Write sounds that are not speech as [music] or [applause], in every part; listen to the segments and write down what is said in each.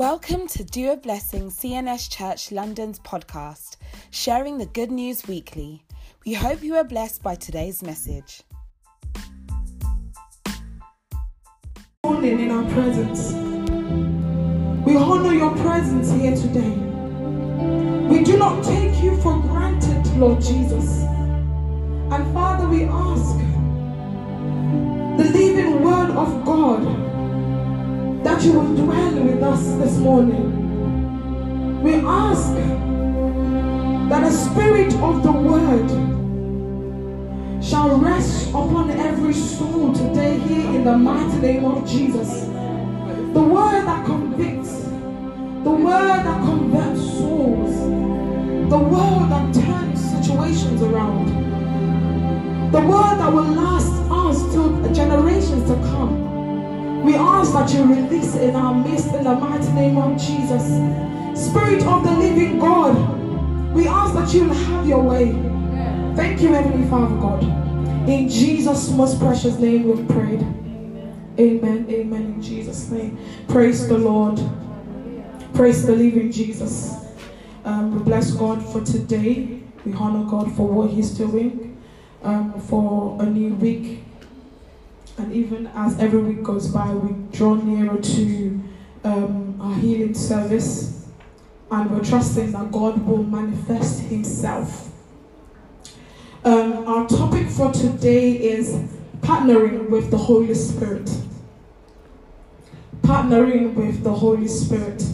Welcome to Do a Blessing CNS Church London's podcast, sharing the good news weekly. We hope you are blessed by today's message. Morning in our presence. We honor your presence here today. We do not take you for granted, Lord Jesus. And Father, we ask the living word of God that you will dwell with us this morning. We ask that the spirit of the word shall rest upon every soul today here in the mighty name of Jesus. The word that convicts, the word that converts souls, the word that turns situations around, the word that will last us till generations to come. We ask that you release in our midst in the mighty name of Jesus. Spirit of the living God, we ask that you will have your way. Thank you, Heavenly Father God. In Jesus' most precious name we've prayed. Amen. Amen. In Jesus' name. Praise the Lord. Praise the living Jesus. Um, we bless God for today. We honor God for what He's doing. Um, for a new week and even as every week goes by, we draw nearer to um, our healing service. And we're trusting that God will manifest Himself. Um, our topic for today is partnering with the Holy Spirit. Partnering with the Holy Spirit.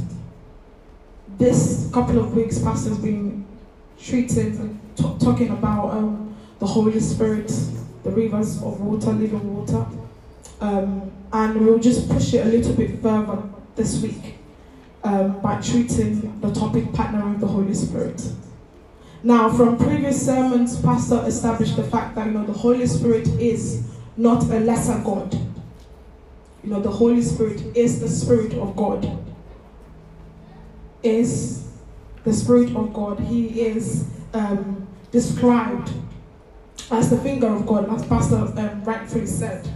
This couple of weeks, Pastor's been treating and t- talking about um, the Holy Spirit the rivers of water, living water. Um, and we'll just push it a little bit further this week um, by treating the topic partnering with the Holy Spirit. Now, from previous sermons, Pastor established the fact that you know the Holy Spirit is not a lesser God. You know, the Holy Spirit is the Spirit of God. Is the Spirit of God. He is um, described as the finger of God, as Pastor um, rightfully said.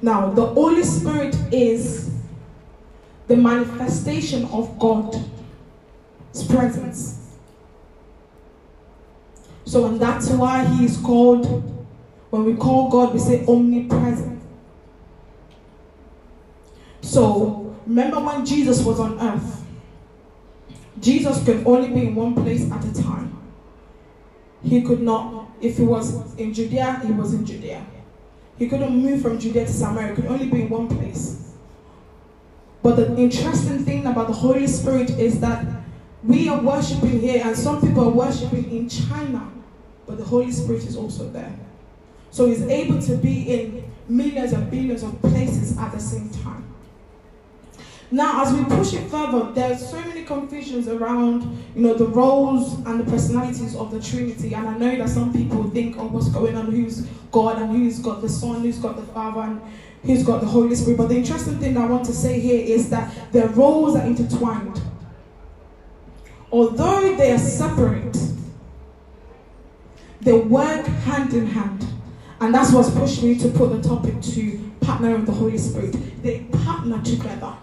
Now, the Holy Spirit is the manifestation of God's presence. So, and that's why He is called, when we call God, we say omnipresent. So, remember when Jesus was on earth, Jesus could only be in one place at a time. He could not if he was in Judea, he was in Judea. He couldn't move from Judea to Samaria, he could only be in one place. But the interesting thing about the Holy Spirit is that we are worshiping here, and some people are worshiping in China, but the Holy Spirit is also there. So he's able to be in millions and billions of places at the same time. Now, as we push it further, there's so many confusions around, you know, the roles and the personalities of the Trinity. And I know that some people think, oh, what's going on? Who's God and who's got the Son, who's got the Father, and who's got the Holy Spirit. But the interesting thing I want to say here is that their roles are intertwined. Although they are separate, they work hand in hand. And that's what's pushed me to put the topic to partner with the Holy Spirit. They partner together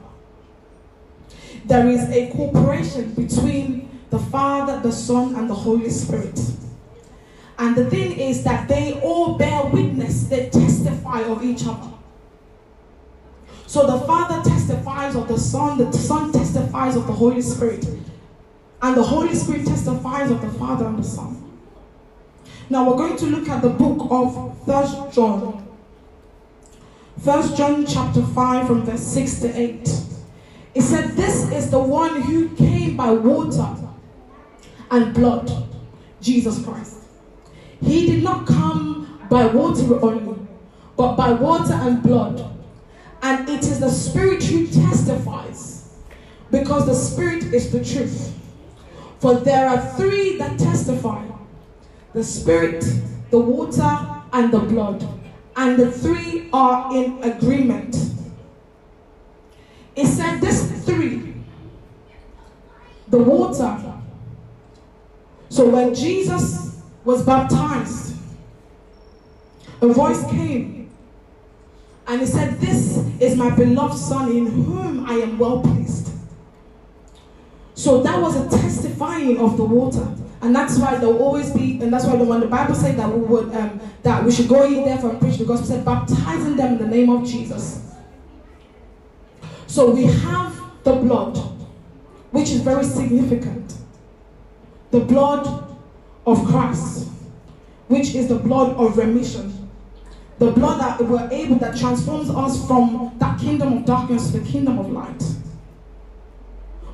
there is a cooperation between the Father, the Son, and the Holy Spirit. And the thing is that they all bear witness, they testify of each other. So the Father testifies of the Son, the Son testifies of the Holy Spirit, and the Holy Spirit testifies of the Father and the Son. Now we're going to look at the book of First John. First John chapter 5 from verse 6 to 8. It said, This is the one who came by water and blood, Jesus Christ. He did not come by water only, but by water and blood. And it is the Spirit who testifies, because the Spirit is the truth. For there are three that testify the Spirit, the water, and the blood. And the three are in agreement. It said this three the water. So when Jesus was baptized, a voice came and he said, This is my beloved Son in whom I am well pleased. So that was a testifying of the water. And that's why there will always be, and that's why when the Bible said that we would, um, that we should go in there and preach the gospel, said baptizing them in the name of Jesus. So we have the blood, which is very significant. The blood of Christ, which is the blood of remission. The blood that we're able, that transforms us from that kingdom of darkness to the kingdom of light.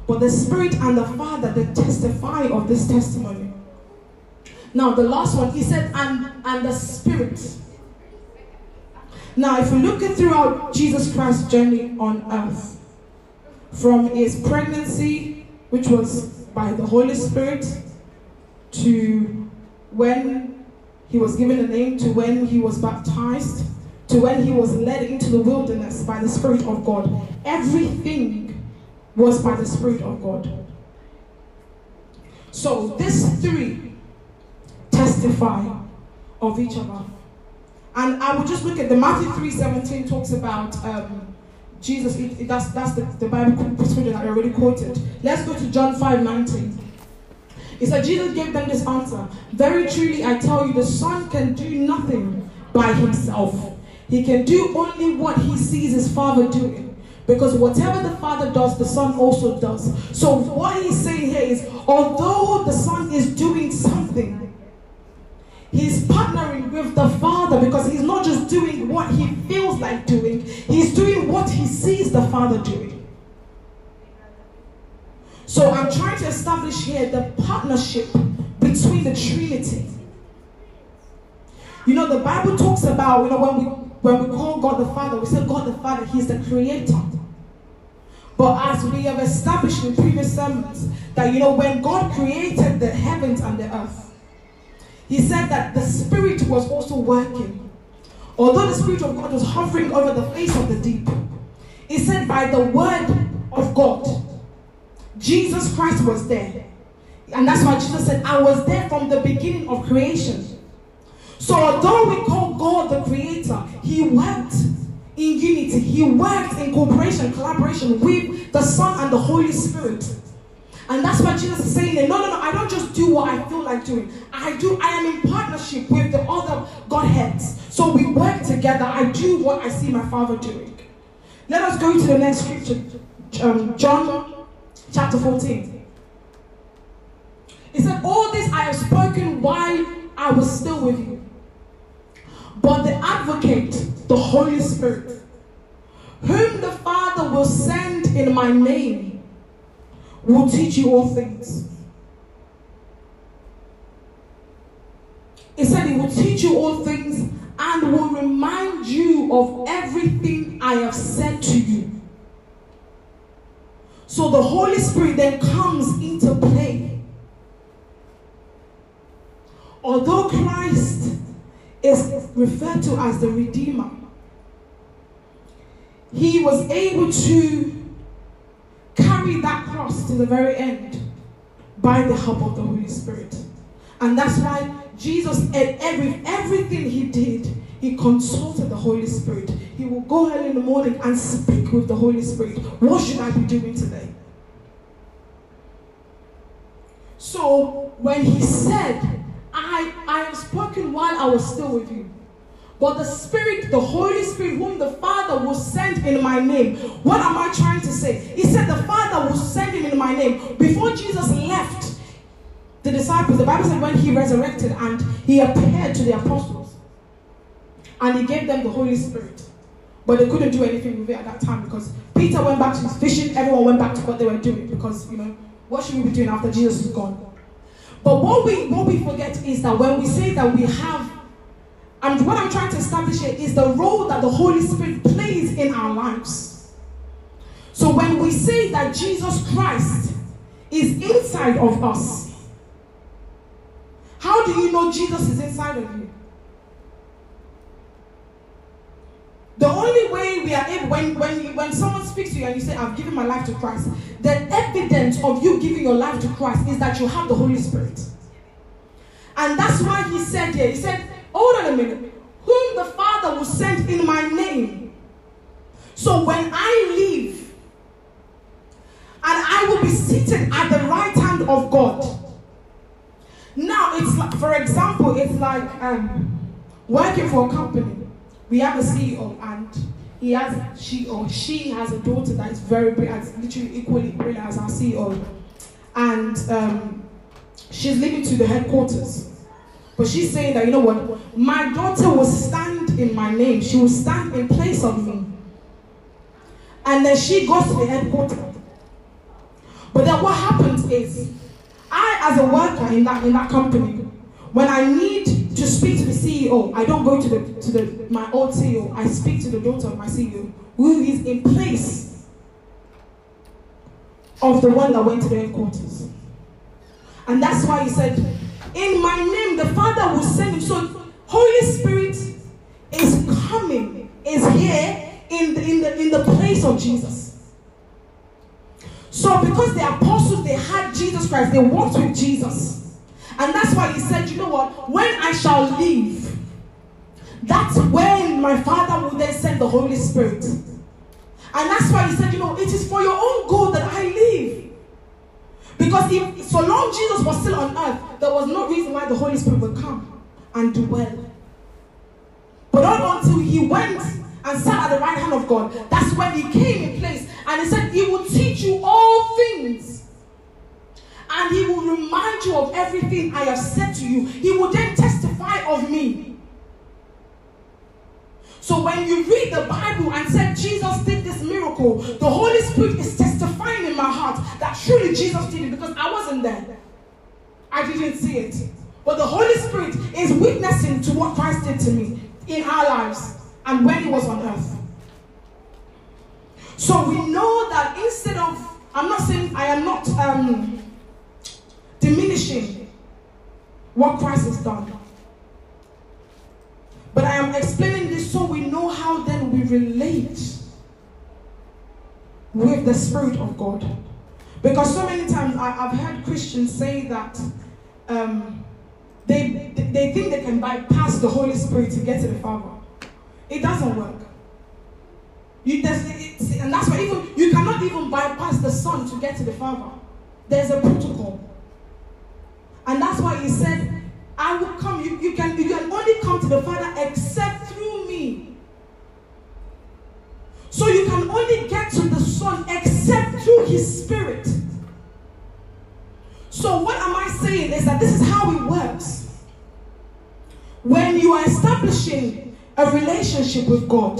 But the Spirit and the Father, they testify of this testimony. Now, the last one, he said, and, and the Spirit. Now, if you look at throughout Jesus Christ's journey on earth, from his pregnancy, which was by the Holy Spirit, to when he was given a name, to when he was baptized, to when he was led into the wilderness by the Spirit of God, everything was by the Spirit of God. So these three testify of each other. And I will just look at the Matthew 3:17 talks about um, Jesus. It, it, that's that's the, the Bible scripture that I already quoted. Let's go to John 5:19. It said Jesus gave them this answer. Very truly I tell you, the Son can do nothing by himself. He can do only what he sees his Father doing. Because whatever the Father does, the Son also does. So what he's saying here is, although the Son is doing something, he's partnering with the Father because he's not just doing what he feels like doing, he's doing what he sees the Father doing. So I'm trying to establish here the partnership between the Trinity. You know, the Bible talks about, you know, when we when we call God the Father, we say God the Father, He's the creator. But as we have established in previous sermons, that you know, when God created the heavens and the earth, He said that the Spirit was also working. Although the Spirit of God was hovering over the face of the deep, He said, by the word of God, Jesus Christ was there. And that's why Jesus said, I was there from the beginning of creation. So although we call God the creator, He worked in unity. He worked in cooperation, collaboration with the Son and the Holy Spirit. And that's why Jesus is saying, no, no, no, I don't just do what I feel like doing. I do, I am in partnership with the other Godheads. So we work together. I do what I see my Father doing. Let us go to the next scripture, um, John chapter 14. He said, All this I have spoken while I was still with you. But the advocate, the Holy Spirit, whom the Father will send in my name, will teach you all things. He said he will teach you all things and will remind you of everything I have said to you. So the Holy Spirit then comes into play. Although Christ is referred to as the Redeemer. He was able to carry that cross to the very end by the help of the Holy Spirit. And that's why Jesus, at every, everything he did, he consulted the Holy Spirit. He will go early in the morning and speak with the Holy Spirit. What should I be doing today? So when he said, I, I have spoken while I was still with you. But the Spirit, the Holy Spirit, whom the Father will send in my name. What am I trying to say? He said the Father will send him in my name. Before Jesus left the disciples, the Bible said when he resurrected and he appeared to the apostles and he gave them the Holy Spirit. But they couldn't do anything with it at that time because Peter went back to his fishing, everyone went back to what they were doing because, you know, what should we be doing after Jesus is gone? But what we what we forget is that when we say that we have, and what I'm trying to establish here is the role that the Holy Spirit plays in our lives. So when we say that Jesus Christ is inside of us, how do you know Jesus is inside of you? The only way we are able, when, when, when someone speaks to you and you say, I've given my life to Christ, the evidence of you giving your life to Christ is that you have the Holy Spirit. And that's why he said here, he said, hold on a minute, whom the Father will send in my name. So when I leave, and I will be seated at the right hand of God. Now, it's like, for example, it's like um, working for a company. We have a CEO and he has she or she has a daughter that is very brilliant, literally equally brilliant as our CEO, and um, she's leaving to the headquarters. But she's saying that you know what, my daughter will stand in my name. She will stand in place of me. And then she goes to the headquarters. But then what happens is, I as a worker in that in that company, when I need to speak to the CEO, I don't go to the to the my old CEO. I speak to the daughter of my CEO, who is in place of the one that went to the headquarters. And that's why he said, In my name, the Father will send you. So Holy Spirit is coming, is here in the, in the, in the place of Jesus. So because the apostles, they had Jesus Christ, they walked with Jesus. And that's why he said, you know what? When I shall leave, that's when my Father will then send the Holy Spirit. And that's why he said, you know, it is for your own good that I leave. Because if so long Jesus was still on earth, there was no reason why the Holy Spirit would come and dwell. But not until he went and sat at the right hand of God, that's when he came in place and he said, He will teach you all things. And he will remind you of everything I have said to you. He will then testify of me. So when you read the Bible and said Jesus did this miracle, the Holy Spirit is testifying in my heart that truly Jesus did it because I wasn't there. I didn't see it. But the Holy Spirit is witnessing to what Christ did to me in our lives and when he was on earth. So we know that instead of, I'm not saying I am not um, diminishing what Christ has done. But I am explaining this so we know how then we relate with the Spirit of God. Because so many times I, have heard Christians say that um, they, they think they can bypass the Holy Spirit to get to the Father. It doesn't work. You, and that's why even you cannot even bypass the Son to get to the Father. There's a protocol. And that's why he said, I will come. You, you, can, you can only come to the Father except through me. So you can only get to the Son except through his Spirit. So what am I saying is that this is how it works. When you are establishing a relationship with God,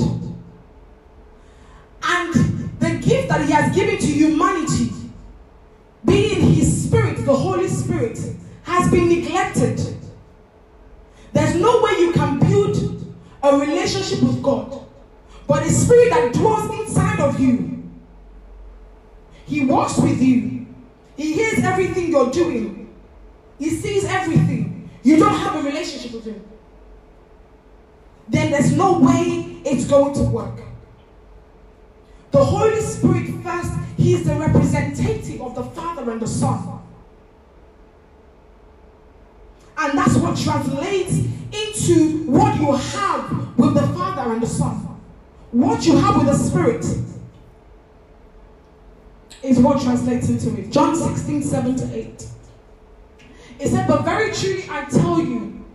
and the gift that He has given to humanity, being His Spirit, the Holy Spirit, has been neglected. There's no way you can build a relationship with God, but the Spirit that dwells inside of you, He walks with you, He hears everything you're doing, He sees everything. You don't have a relationship with Him. Then there's no way it's going to work. The Holy Spirit first, He's the representative of the Father and the Son. And that's what translates into what you have with the Father and the Son. What you have with the Spirit is what translates into it. John 16, 7 to 8. It said, But very truly I tell you,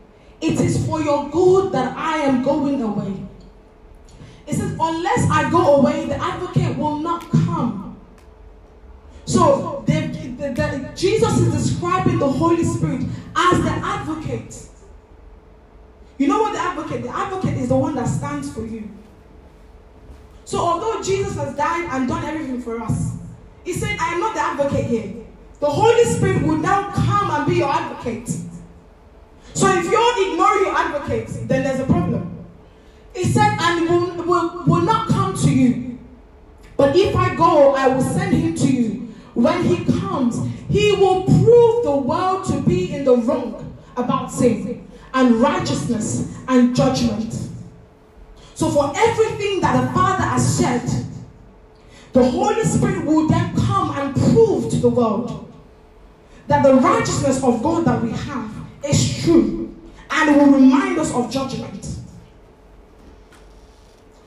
it is for your good that I am going away. It says, unless I go away, the advocate will not come. So the, the, the, Jesus is describing the Holy Spirit as the advocate. You know what the advocate? The advocate is the one that stands for you. So although Jesus has died and done everything for us, he said, I am not the advocate here. The Holy Spirit will now come and be your advocate. So if you're ignoring your advocate, then there's a problem. He said, and will, will, will not come to you. But if I go, I will send him you. When he comes, he will prove the world to be in the wrong about sin and righteousness and judgment. So, for everything that the Father has said, the Holy Spirit will then come and prove to the world that the righteousness of God that we have is true and will remind us of judgment.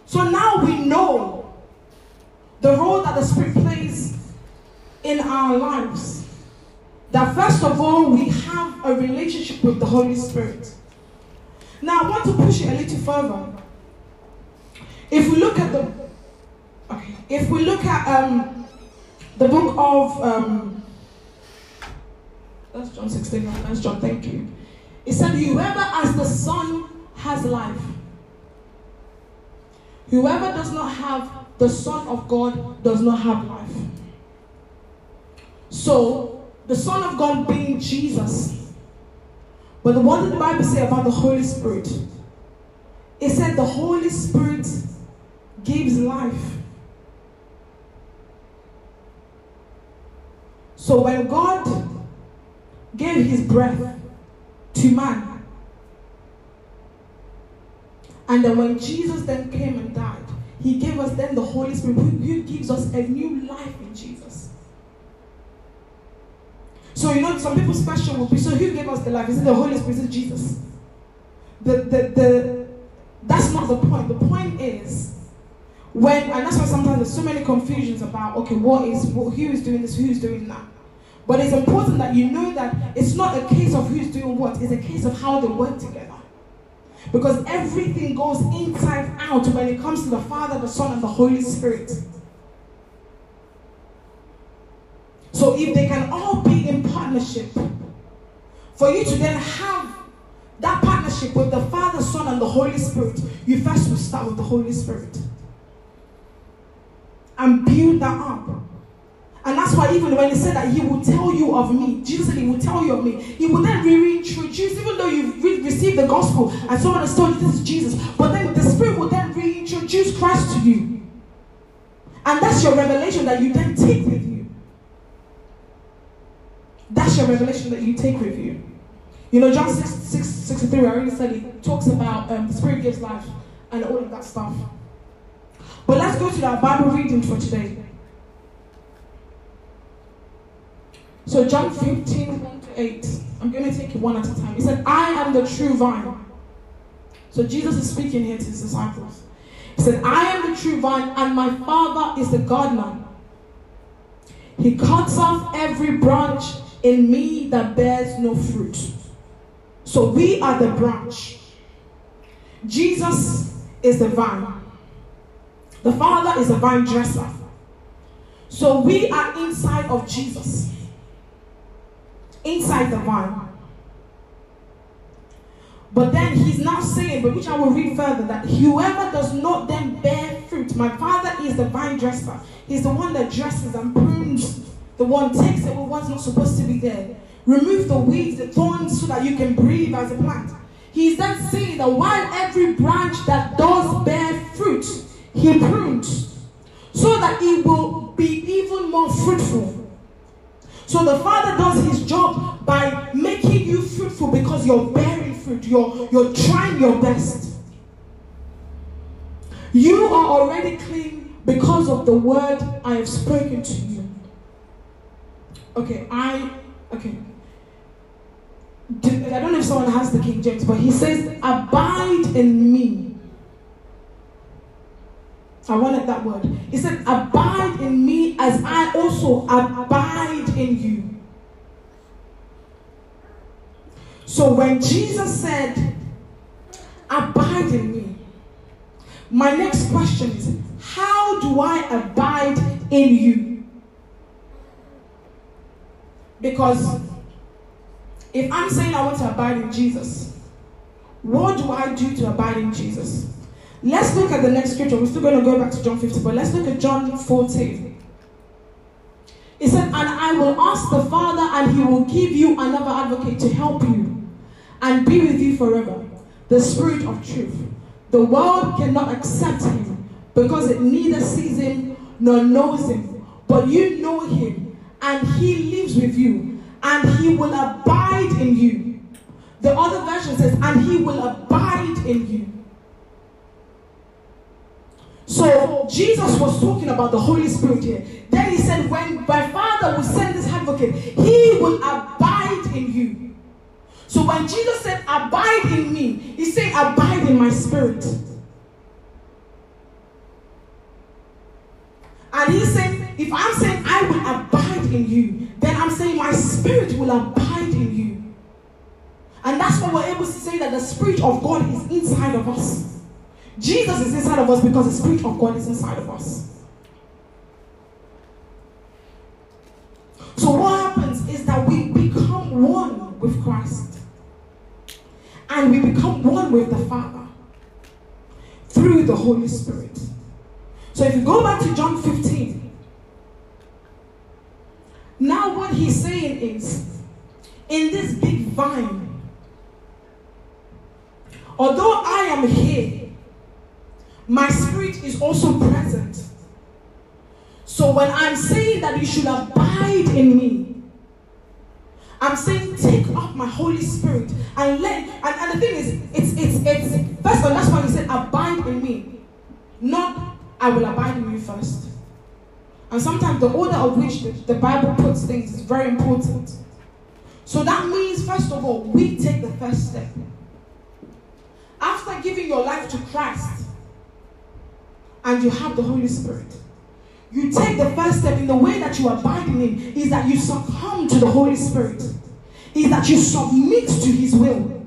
So now we know the role that the Spirit plays in our lives that first of all we have a relationship with the Holy Spirit. Now I want to push it a little further. If we look at the okay, if we look at um, the book of um, that's John 16, that's John, thank you. It said, Whoever as the Son has life. Whoever does not have the Son of God does not have life. So, the Son of God being Jesus. But what did the Bible say about the Holy Spirit? It said the Holy Spirit gives life. So when God gave his breath to man, and then when Jesus then came and died, he gave us then the Holy Spirit who gives us a new life in Jesus. So you know, some people's question will be, so who gave us the life? Is it the Holy Spirit? Is it Jesus? The, the, the, that's not the point. The point is, when, and that's why sometimes there's so many confusions about, okay, what is, what, who is doing this, who is doing that. But it's important that you know that it's not a case of who's doing what, it's a case of how they work together. Because everything goes inside out when it comes to the Father, the Son, and the Holy Spirit. So if they can all be in partnership, for you to then have that partnership with the Father, Son, and the Holy Spirit, you first will start with the Holy Spirit. And build that up. And that's why even when he said that he will tell you of me, Jesus said he will tell you of me. He will then reintroduce, even though you've re- received the gospel and someone has told you this is Jesus, but then the Spirit will then reintroduce Christ to you. And that's your revelation that you then take with you. That's your revelation that you take with you. You know, John 6, 6 63, I already said it talks about um, the Spirit gives life and all of that stuff. But let's go to our Bible reading for today. So John 15, 1 to 8. I'm going to take it one at a time. He said, I am the true vine. So Jesus is speaking here to his disciples. He said, I am the true vine, and my Father is the gardener. He cuts off every branch in me that bears no fruit. So we are the branch. Jesus is the vine. The Father is a vine dresser. So we are inside of Jesus inside the vine. But then he's now saying, but which I will read further, that whoever does not then bear fruit, my father is the vine dresser. He's the one that dresses and prunes, the one takes away what's not supposed to be there. Remove the weeds, the thorns, so that you can breathe as a plant. He's then saying that while every branch that does bear fruit, he prunes, so that it will be even more fruitful. So the Father does his job by making you fruitful because you're bearing fruit. You're, you're trying your best. You are already clean because of the word I have spoken to you. Okay, I, okay. I don't know if someone has the King James, but he says, Abide in me I wanted that word. He said, Abide in me as I also abide in you. So when Jesus said, Abide in me, my next question is, How do I abide in you? Because if I'm saying I want to abide in Jesus, what do I do to abide in Jesus? Let's look at the next scripture. We're still going to go back to John 15, but let's look at John 14. He said, And I will ask the Father, and he will give you another advocate to help you and be with you forever the Spirit of truth. The world cannot accept him because it neither sees him nor knows him. But you know him, and he lives with you, and he will abide in you. The other version says, And he will abide in you. So Jesus was talking about the Holy Spirit here. Then he said, When my Father will send this advocate, he will abide in you. So when Jesus said, Abide in me, he said, Abide in my spirit. And he said, If I'm saying I will abide in you, then I'm saying my spirit will abide in you. And that's why we're able to say that the Spirit of God is inside of us. Jesus is inside of us because the Spirit of God is inside of us. So, what happens is that we become one with Christ and we become one with the Father through the Holy Spirit. So, if you go back to John 15, now what he's saying is in this big vine, Although I am here, my spirit is also present. So when I'm saying that you should abide in me, I'm saying take up my Holy Spirit and let and, and the thing is it's it's it's first of all that's why he said abide in me. Not I will abide in you first. And sometimes the order of which the, the Bible puts things is very important. So that means first of all, we take the first step after giving your life to Christ and you have the Holy Spirit, you take the first step in the way that you abide in Him is that you succumb to the Holy Spirit, is that you submit to His will.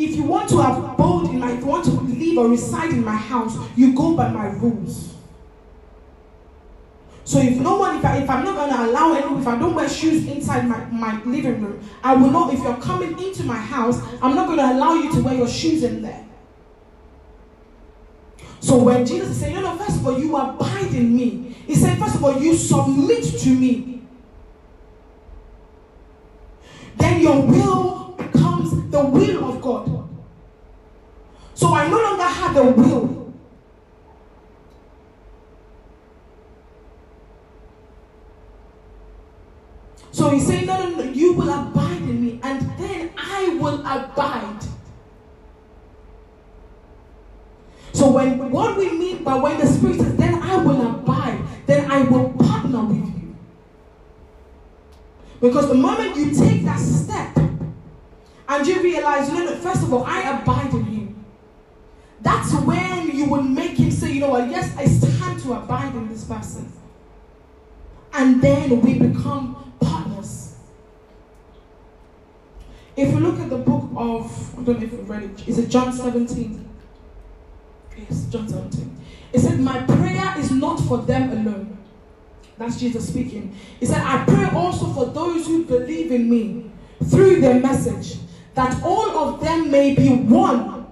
If you want to have abode in my, if you want to live or reside in my house, you go by my rules. So if no one, if, I, if I'm not going to allow anyone, if I don't wear shoes inside my, my living room, I will not, if you're coming into my house, I'm not going to allow you to wear your shoes in there. So when Jesus is saying, no, no, first of all, you abide in me. He said, first of all, you submit to me. Then your will the will of God. So I no longer have the will. So he saying, no, no, no, you will abide in me, and then I will abide. So when what we mean by when the Spirit says, then I will abide, then I will partner with you. Because the moment you take that step and you realize, you know, first of all, I abide in him. That's when you will make him say, you know what, yes, I stand to abide in this person. And then we become partners. If we look at the book of, I don't know if you've read it, is it John 17? Yes, John 17. It said, My prayer is not for them alone. That's Jesus speaking. He said, I pray also for those who believe in me through their message, that all of them may be one.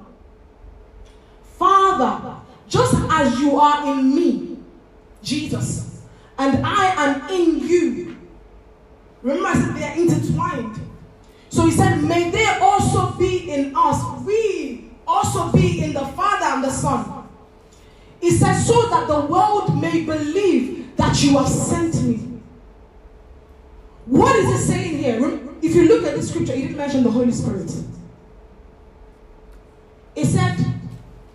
Father, just as you are in me, Jesus, and I am in you, Remember, I said they are intertwined. So he said, May they also be in us. We also be in the Father and the Son. He said, So that the world may believe that you have sent me. What is it saying here? If you look at the scripture, he didn't mention the Holy Spirit. He said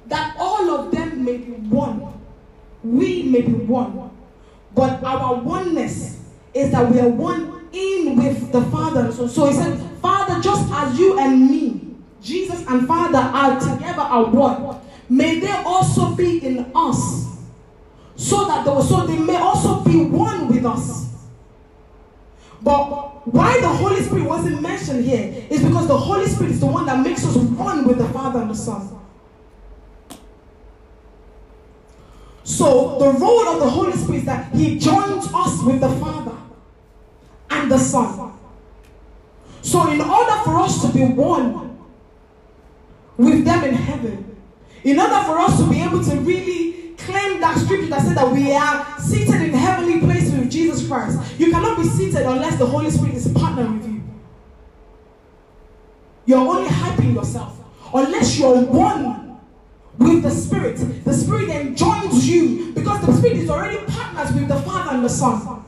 that all of them may be one. We may be one. But our oneness is that we are one in with the Father. So, so he said, Father, just as you and me, Jesus and Father are together are one, may they also be in us. So that they, so they may also be one with us. But why the Holy Spirit wasn't mentioned here is because the Holy Spirit is the one that makes us one with the Father and the Son. So the role of the Holy Spirit is that He joins us with the Father and the Son. So, in order for us to be one with them in heaven, in order for us to be able to really claim that scripture that said that we are seated in places Christ, you cannot be seated unless the Holy Spirit is partnering with you. You're only hyping yourself unless you're one with the Spirit. The Spirit then joins you because the Spirit is already partners with the Father and the Son.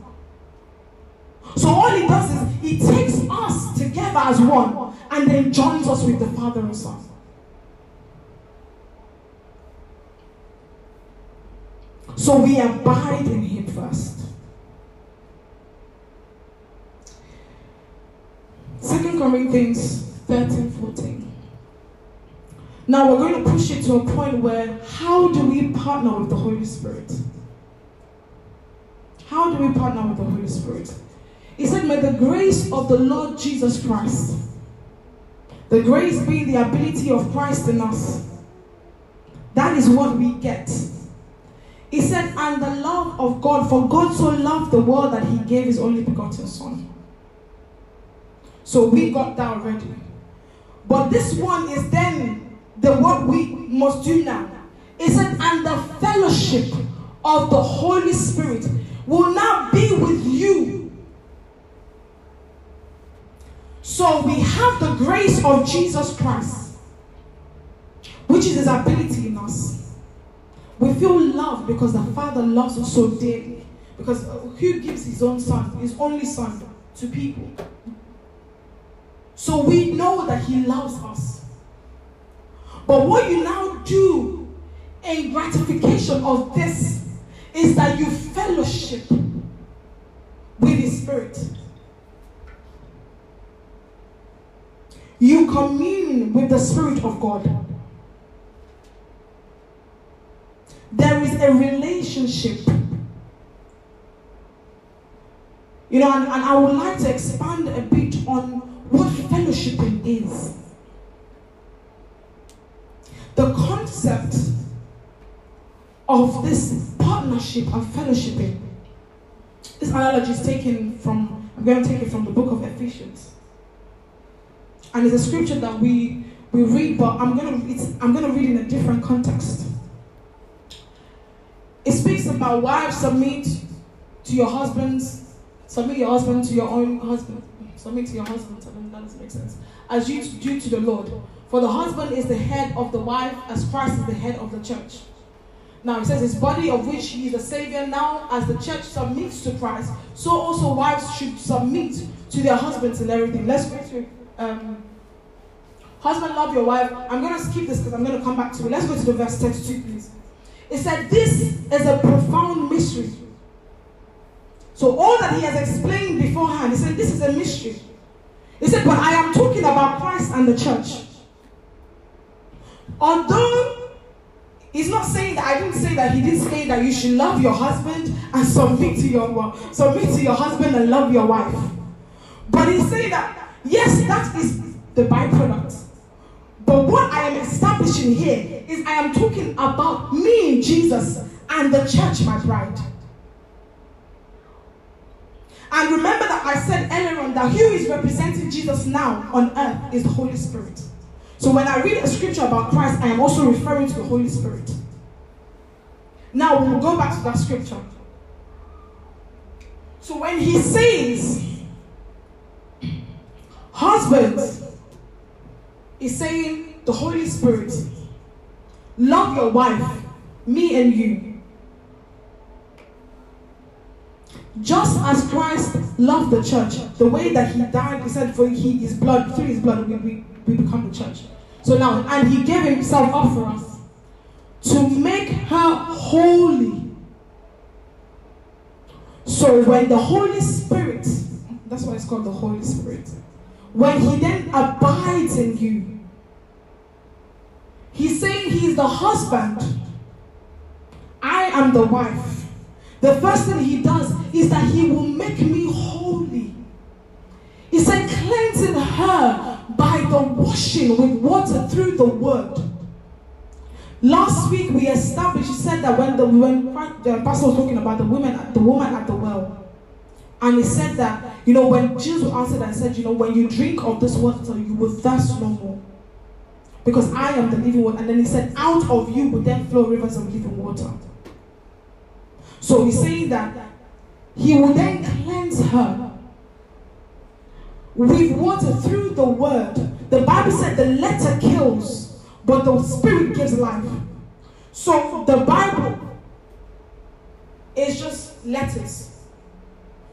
So all he does is he takes us together as one and then joins us with the Father and Son. So we abide in him first. Second Corinthians 13, 14. Now we're going to push it to a point where how do we partner with the Holy Spirit? how do we partner with the Holy Spirit? He said, May the grace of the Lord Jesus Christ, the grace being the ability of Christ in us, that is what we get. He said, And the love of God, for God so loved the world that he gave his only begotten Son. So we got that already. But this one is then the what we must do now. He said, And the fellowship of the Holy Spirit will now be with you So we have the grace of Jesus Christ, which is his ability in us. We feel loved because the Father loves us so dearly. Because uh, who gives his own son, his only son, to people? So we know that he loves us. But what you now do in gratification of this is that you fellowship with his spirit. You commune with the Spirit of God. There is a relationship. You know, and, and I would like to expand a bit on fellowshipping is. The concept of this partnership and fellowshipping. This analogy is taken from, I'm going to take it from the book of Ephesians and it's a scripture that we we read, but I'm gonna I'm gonna read in a different context. It speaks about wives submit to your husbands, submit your husband to your own husband, submit to your husband. That doesn't make sense. As you do to the Lord, for the husband is the head of the wife, as Christ is the head of the church. Now it says his body of which he is the savior. Now, as the church submits to Christ, so also wives should submit to their husbands in everything. Let's go to. um, husband, love your wife. I'm going to skip this because I'm going to come back to it. Let's go to the verse 32, please. It said, This is a profound mystery. So, all that he has explained beforehand, he said, This is a mystery. He said, But I am talking about Christ and the church. Although he's not saying that, I didn't say that, he didn't say that you should love your husband and submit to your submit to your husband and love your wife. But he's saying that, yes, that is the byproduct. But what I am establishing here is I am talking about me, Jesus, and the church, my bride. And remember that I said earlier on that who is representing Jesus now on earth is the Holy Spirit. So when I read a scripture about Christ, I am also referring to the Holy Spirit. Now we'll go back to that scripture. So when he says, Husbands, He's saying the Holy Spirit, love your wife, me and you. Just as Christ loved the church, the way that he died, he said, for he, his blood, through his blood, we, we, we become the church. So now, and he gave himself up for us to make her holy. So when the Holy Spirit, that's why it's called the Holy Spirit, when he then abides in you, he's saying he's the husband. I am the wife. The first thing he does is that he will make me holy. He said, cleansing her by the washing with water through the word. Last week we established, he said that when the when the pastor was talking about the woman, the woman at the well, and he said that, you know, when Jesus answered and said, you know, when you drink of this water, you will thirst no more. Because I am the living water. And then he said, out of you will then flow rivers of living water. So he's saying that he will then cleanse her with water through the word. The Bible said the letter kills, but the spirit gives life. So the Bible is just letters.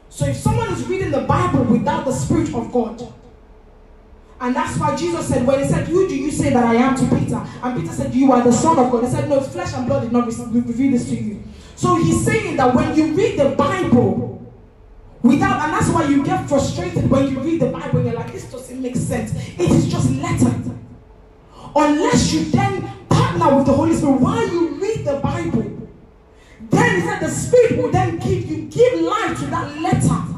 So if someone is reading the Bible without the Spirit of God, and that's why Jesus said, when he said, Who do you say that I am to Peter? And Peter said, You are the Son of God. He said, No, flesh and blood did not reveal this to you. So he's saying that when you read the Bible, without, and that's why you get frustrated when you read the Bible and you're like, This doesn't make sense. It is just letter. Unless you then partner with the Holy Spirit while you read the Bible, then he said the Spirit will then give you give life to that letter.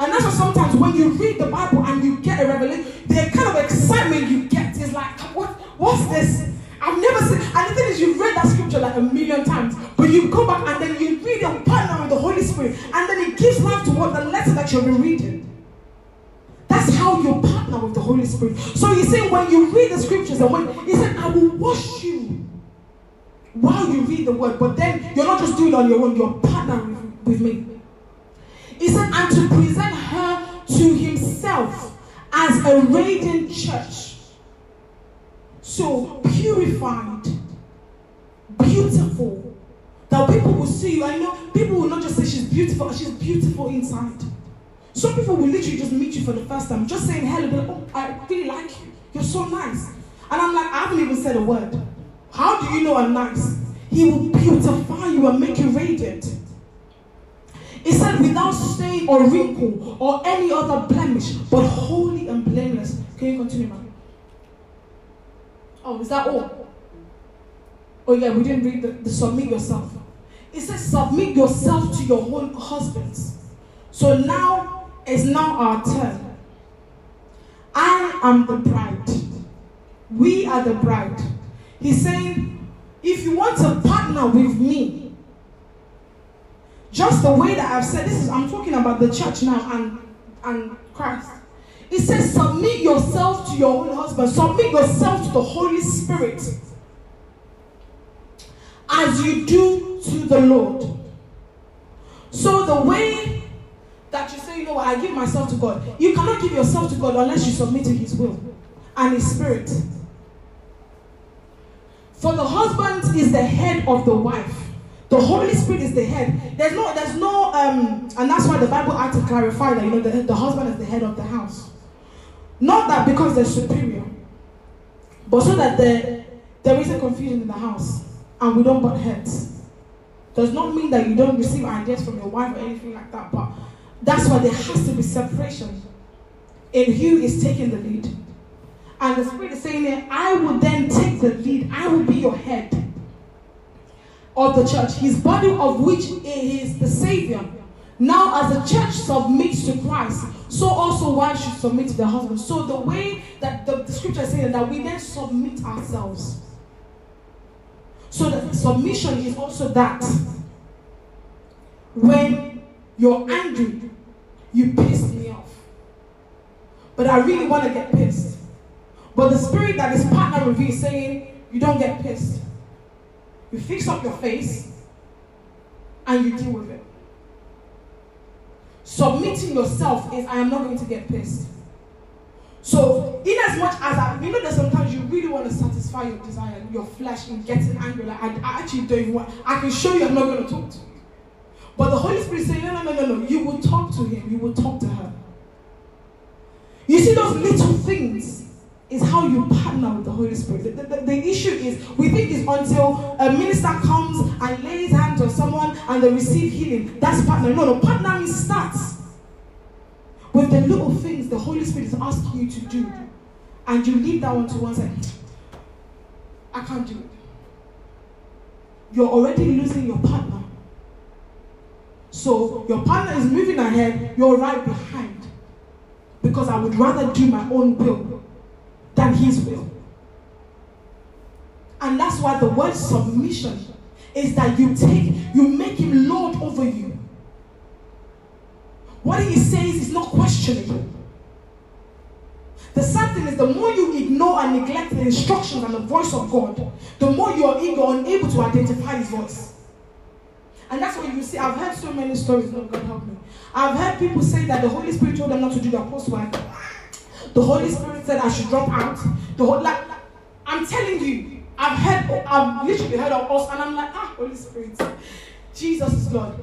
And that's why sometimes when you read the Bible and you get a revelation, the kind of excitement you get is like, what, what's this? I've never seen. And the thing is, you've read that scripture like a million times, that you've been reading. That's how you partner with the Holy Spirit. So you see, when you read the scriptures, and when he said, I will wash you while you read the word, but then you're not just doing it on your own, you're partnering with me. He said, and to present her to himself as a radiant church. So purified, beautiful. That people will see you. I know people will not just say she's beautiful, she's beautiful inside. Some people will literally just meet you for the first time, just saying hello, like, oh, I really like you. You're so nice. And I'm like, I haven't even said a word. How do you know I'm nice? He will beautify you and make you radiant. He said, without stain or wrinkle or any other blemish, but holy and blameless. Can you continue, ma'am? Oh, is that all? Oh, yeah, we didn't read the, the submit yourself. It says, submit yourself to your own husbands. So now is now our turn. I am the bride. We are the bride. He's saying, if you want to partner with me, just the way that I've said this is I'm talking about the church now and and Christ. It says submit yourself to your own husband, submit yourself to the Holy Spirit as you do to the Lord. So the way that you say, you know what, I give myself to God, you cannot give yourself to God unless you submit to His will and His Spirit. For the husband is the head of the wife the Holy Spirit is the head. There's no, there's no, um, and that's why the Bible had to clarify that you know the, the husband is the head of the house. Not that because they're superior, but so that there, there isn't confusion in the house and we don't butt heads. Does not mean that you don't receive ideas from your wife or anything like that, but that's why there has to be separation in who is taking the lead. And the Spirit is saying, I will then take the lead, I will be your head of the church, his body of which he is the Savior. Now, as the church submits to Christ, so also wives should submit to their husbands. So, the way that the, the scripture is saying that we then submit ourselves. So, the submission is also that when you're angry, you pissed me off. But I really want to get pissed. But the spirit that is partnering with you is saying, you don't get pissed. You fix up your face and you deal with it. Submitting yourself is I am not going to get pissed. So, in as much as I, you know that sometimes you really want to satisfy your desire, your flesh in getting angry, like I, I actually don't even want, I can show you I'm not going to talk to you. But the Holy Spirit is saying, no, no, no, no, no, you will talk to him, you will talk to her. You see those little things is how you partner with the Holy Spirit. The, the, the, issue is, we think it's until a minister comes and lays hands on someone and they receive healing. That's partnering. No, no, partnering starts with the little things the Holy Spirit is asking you to do. And you leave that one to one side. I can't do it. You're already losing your partner. So your partner is moving ahead, you're right behind. Because I would rather do my own will than his will. And that's why the word submission is that you take, you make him Lord over you. What he says is not questionable. The sad thing is, the more you ignore and neglect the instructions and the voice of God, the more you are you're unable to identify his voice. And that's what you see. I've heard so many stories, Lord God help me. I've heard people say that the Holy Spirit told them not to do their post-work. The Holy Spirit said I should drop out. The whole like I'm telling you, I've heard, I've literally heard of us, and I'm like, ah, Holy Spirit, Jesus is Lord.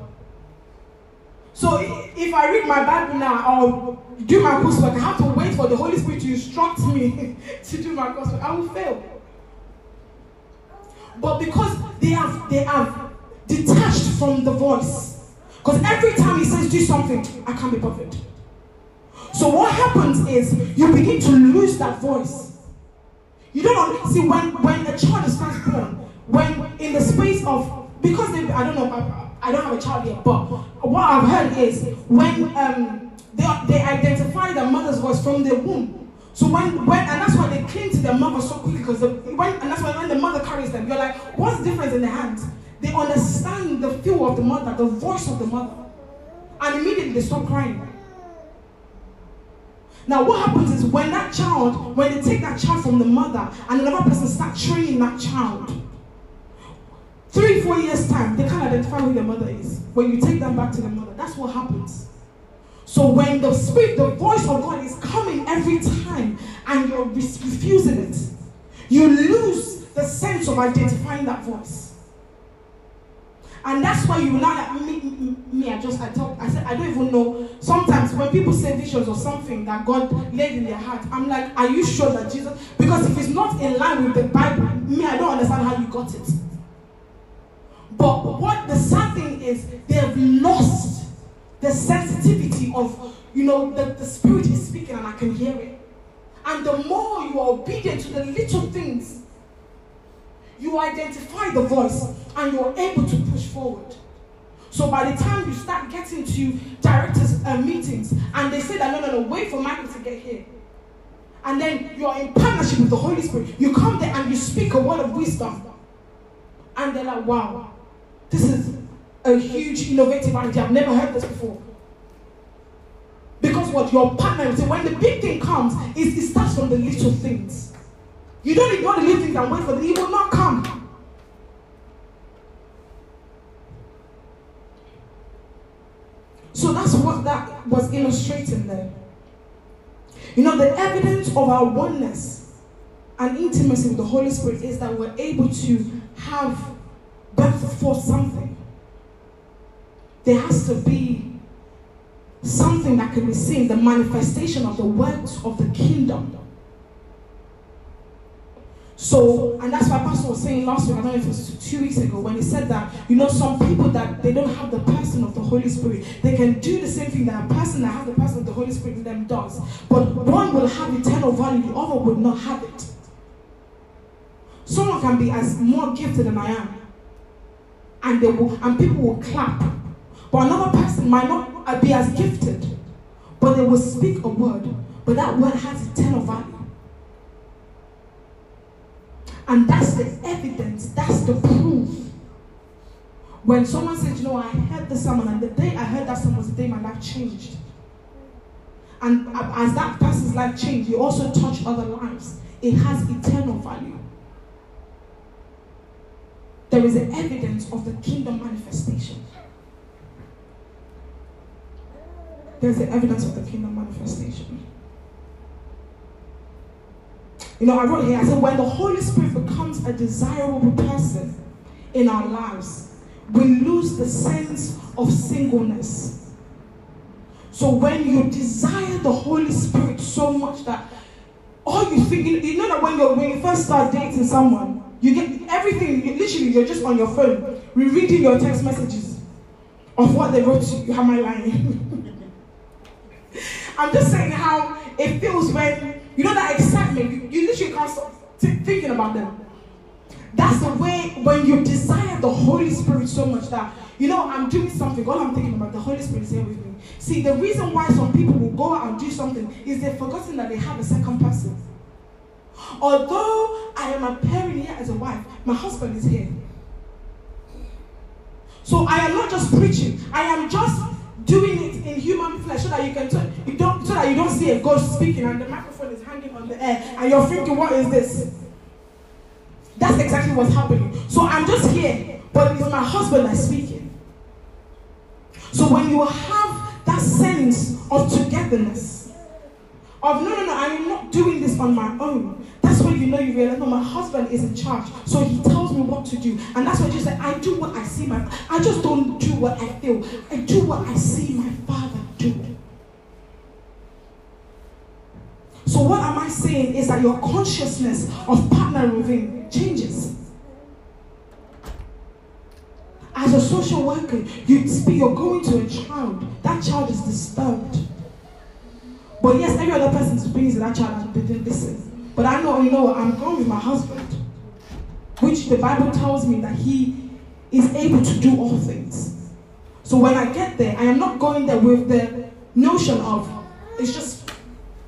So if I read my Bible now or do my coursework, I have to wait for the Holy Spirit to instruct me [laughs] to do my coursework. I will fail. But because they have they have detached from the voice, because every time he says do something, I can't be perfect. So what happens is you begin to lose that voice. You don't see when when a child is first born, when in the space of because they, I don't know, I, don't have a child yet, but what I've heard is when um, they, they identify the mother's voice from the womb. So when, when and that's why they cling to their mother so quickly because when and that's why when the mother carries them, you're like, what's the difference in the hands? They understand the feel of the mother, the voice of the mother, and immediately they stop crying. Now, what happens is when that child, when they take that child from the mother and another person start training that child, three, four years' time, they can't identify who their mother is. When you take them back to the mother, that's what happens. So when the spirit, the voice of God is coming every time and you're refusing it, you lose the sense of identifying that voice. And that's why you will not me, me, I just I talk I said I don't even know. Sometimes when people say visions or something that God laid in their heart, I'm like, are you sure that Jesus? Because if it's not in line with the Bible, me, I don't understand how you got it. But what the sad thing is, they have lost the sensitivity of, you know, the, the spirit is speaking and I can hear it. And the more you are obedient to the little things you identify the voice and you're able to push forward. So by the time you start getting to directors' uh, meetings and they say that no, no, no, wait for Michael to get here. And then you're in partnership with the Holy Spirit. You come there and you speak a word of wisdom. And they're like, wow, this is a huge innovative idea. I've never heard this before. Because what your partner, so when the big thing comes, it, it starts from the little things. You don't ignore the little things and wait for the He will not come. So that's what that was illustrating there. You know, the evidence of our oneness and intimacy with the Holy Spirit is that we're able to have birth for something. There has to be something that can be seen, the manifestation of the works of the kingdom. So, and that's why Pastor was saying last week, I don't know if it was two weeks ago, when he said that, you know, some people that they don't have the person of the Holy Spirit, they can do the same thing that a person that has the person of the Holy Spirit in them does. But one will have eternal value, the other will not have it. Someone can be as more gifted than I am, and they will, and people will clap. But another person might not be as gifted, but they will speak a word, but that word has eternal value. And that's the evidence, that's the proof. When someone says, you know, I heard the sermon, and the day I heard that sermon was the day my life changed. And as that person's life changed, you also touch other lives. It has eternal value. There is an evidence of the kingdom manifestation. There's the evidence of the kingdom manifestation. You know, I wrote here, I said, when the Holy Spirit becomes a desirable person in our lives, we lose the sense of singleness. So when you desire the Holy Spirit so much that all you think, you know that when, you when you first start dating someone, you get everything, you, literally, you're just on your phone, rereading your text messages of what they wrote to you. Am I lying? [laughs] I'm just saying how it feels when you know that excitement, you, you literally can't stop thinking about them. That's the way when you desire the Holy Spirit so much that, you know, I'm doing something, all I'm thinking about, the Holy Spirit is here with me. See, the reason why some people will go out and do something is they've forgotten that they have a second person. Although I am appearing here as a wife, my husband is here. So I am not just preaching, I am just doing it in human flesh so that you can you don't so that you don't see a ghost speaking and the microphone is hanging on the air and you're thinking, what is this? That's exactly what's happening. So I'm just here, but it's my husband that's speaking. So when you have that sense of togetherness, of no, no, no, I'm not doing this on my own. That's when you know you realize, no, my husband is in charge. So he tells me what to do. And that's what you say, I do what I see my I just don't do what I feel. I do what I see my father do. So what am I saying is that your consciousness of partnering with him changes. As a social worker, you speak, you're going to a child. That child is disturbed. But yes, every other person to that child and they didn't. But I know, you know, I'm going with my husband, which the Bible tells me that he is able to do all things. So when I get there, I am not going there with the notion of it's just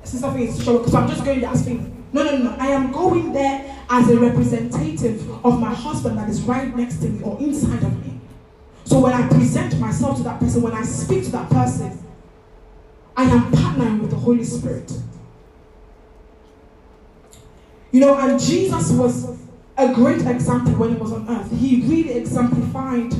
sister thing is because I'm just going there as thing. No, no, no. I am going there as a representative of my husband that is right next to me or inside of me. So when I present myself to that person, when I speak to that person, I am partnering with the Holy Spirit. You know, and Jesus was a great example when he was on earth. He really exemplified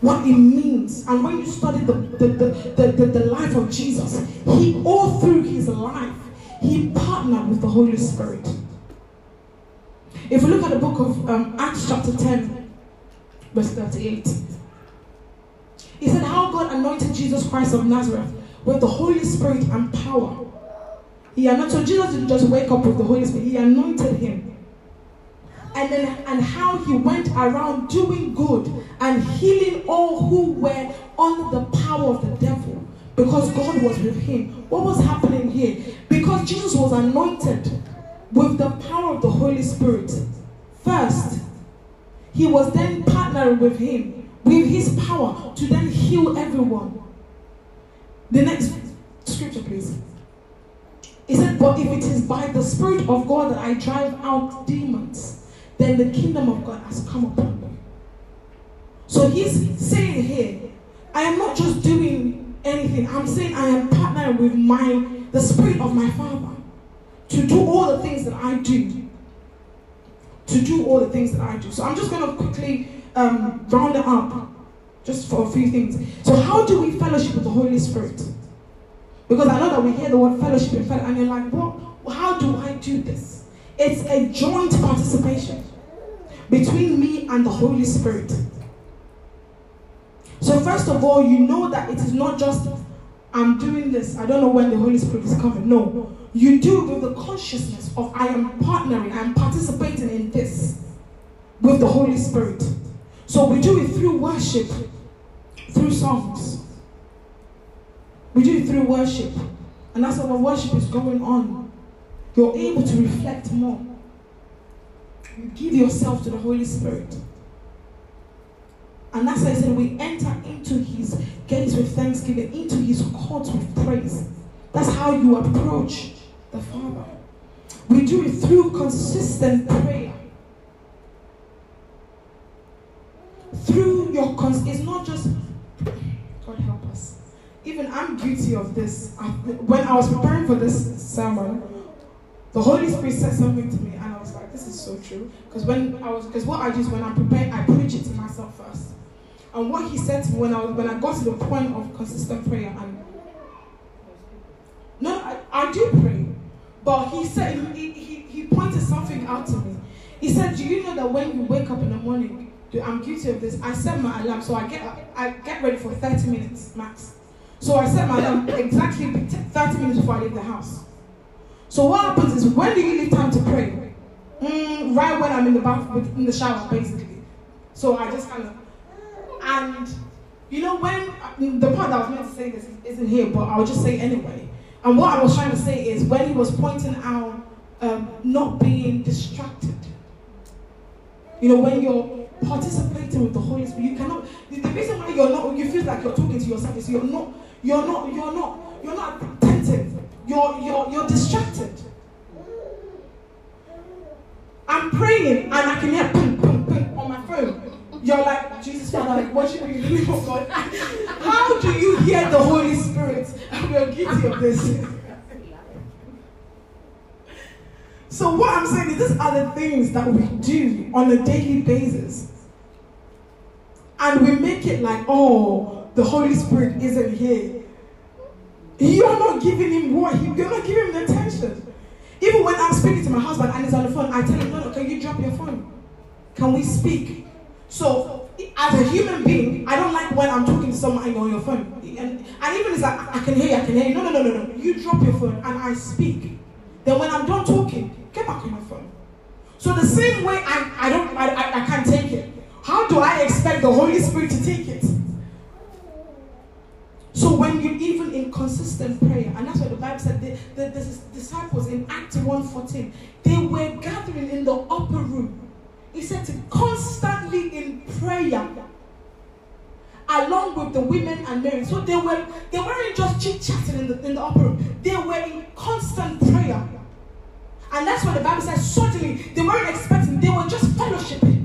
what it means. And when you study the, the, the, the, the, life of Jesus, he all through his life, he partnered with the Holy Spirit. If we look at the book of um, Acts chapter 10, verse 38, he said how God anointed Jesus Christ of Nazareth with the Holy Spirit and power. He anointed, so Jesus didn't just wake up with the Holy Spirit, he anointed him. And then and how he went around doing good and healing all who were under the power of the devil because God was with him. What was happening here? Because Jesus was anointed with the power of the Holy Spirit. First, he was then partnering with him, with his power, to then heal everyone. The next scripture, please. He said, But if it is by the Spirit of God that I drive out demons, then the kingdom of God has come upon me. So he's saying here, I am not just doing anything, I'm saying I am partnering with my the spirit of my father to do all the things that I do. To do all the things that I do. So I'm just going to quickly um, round it up just for a few things. So, how do we fellowship with the Holy Spirit? Because I know that we hear the word fellowship and and you're like, what? How do I do this? It's a joint participation between me and the Holy Spirit. So, first of all, you know that it is not just I'm doing this, I don't know when the Holy Spirit is coming. No, you do with the consciousness of I am partnering, I am participating in this with the Holy Spirit. So we do it through worship, through songs. We do it through worship. And why when worship is going on, you're able to reflect more. You give yourself to the Holy Spirit. And that's why I said we enter into his gates with thanksgiving, into his courts with praise. That's how you approach the Father. We do it through consistent prayer. Through your cons, it's not just God help us. Even I'm guilty of this. I, when I was preparing for this sermon, the Holy Spirit said something to me, and I was like, "This is so true." Because when I was, because what I do is when I prepare, I preach it to myself first. And what He said to me when I was, when I got to the point of consistent prayer, and no, I, I do pray, but He said he, he he pointed something out to me. He said, "Do you know that when you wake up in the morning, I'm guilty of this. I set my alarm, so I get I get ready for 30 minutes max. So I set my alarm exactly 30 minutes before I leave the house. So what happens is when do you leave time to pray? Mm, right when I'm in the bath, in the shower, basically. So I just kind of and you know when the part that I was meant to say this isn't here, but I'll just say anyway. And what I was trying to say is when he was pointing out um, not being distracted. You know, when you're participating with the Holy Spirit. You cannot. The reason why you're not, you feel like you're talking to yourself is you're not, you're not, you're not, you're not attentive. You're you're you're distracted. I'm praying and I can hear ping, ping, ping on my phone. You're like, Jesus, Father, like, what should we do for God? How do you hear the Holy Spirit? We're guilty of this. So what I'm saying is these are the things that we do on a daily basis. And we make it like, oh, the Holy Spirit isn't here. You're not giving him what he, you're not giving him the attention. Even when I'm speaking to my husband and he's on the phone, I tell him, no, no, can you drop your phone? Can we speak? So, as a human being, I don't like when I'm talking to someone and you're on your phone. And, and even it's like, I can hear you, I can hear you. No, no, no, no, no. You drop your phone and I speak. Then when I'm done talking, get back on your phone. So the same way I, I don't I, I, I can't take it. How do I expect the Holy Spirit to take it? So when you even in consistent prayer, and that's what the Bible said, the, the, the disciples in Acts 1.14, they were gathering in the upper room. He said to constantly in prayer along with the women and Mary. So they were they weren't just chit chatting in the in the upper room. They were in constant prayer. And that's what the Bible says. Suddenly, they weren't expecting, they were just fellowshipping.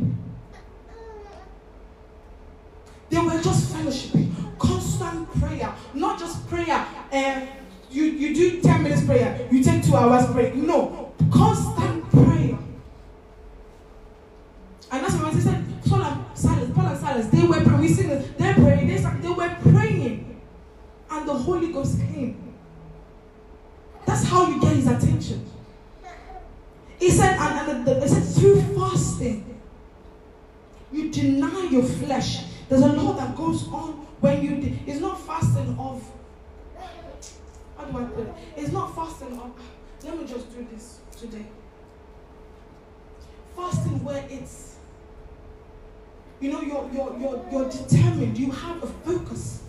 They were just fellowshipping. Constant prayer. Not just prayer. Uh, you, you do 10 minutes prayer, you take two hours break. No. Constant prayer. And that's what I said. Paul and Silas, Paul and Silas, they were praying. We sing it. They're praying. They, they were praying. And the Holy Ghost came. That's how you get his attention. He said, and, and the, the, said, through fasting, you deny your flesh. There's a lot that goes on when you. It's not fasting of. How do I put it? It's not fasting of. Let me just do this today. Fasting where it's. You know, you're, you're, you're, you're determined. You have a focus.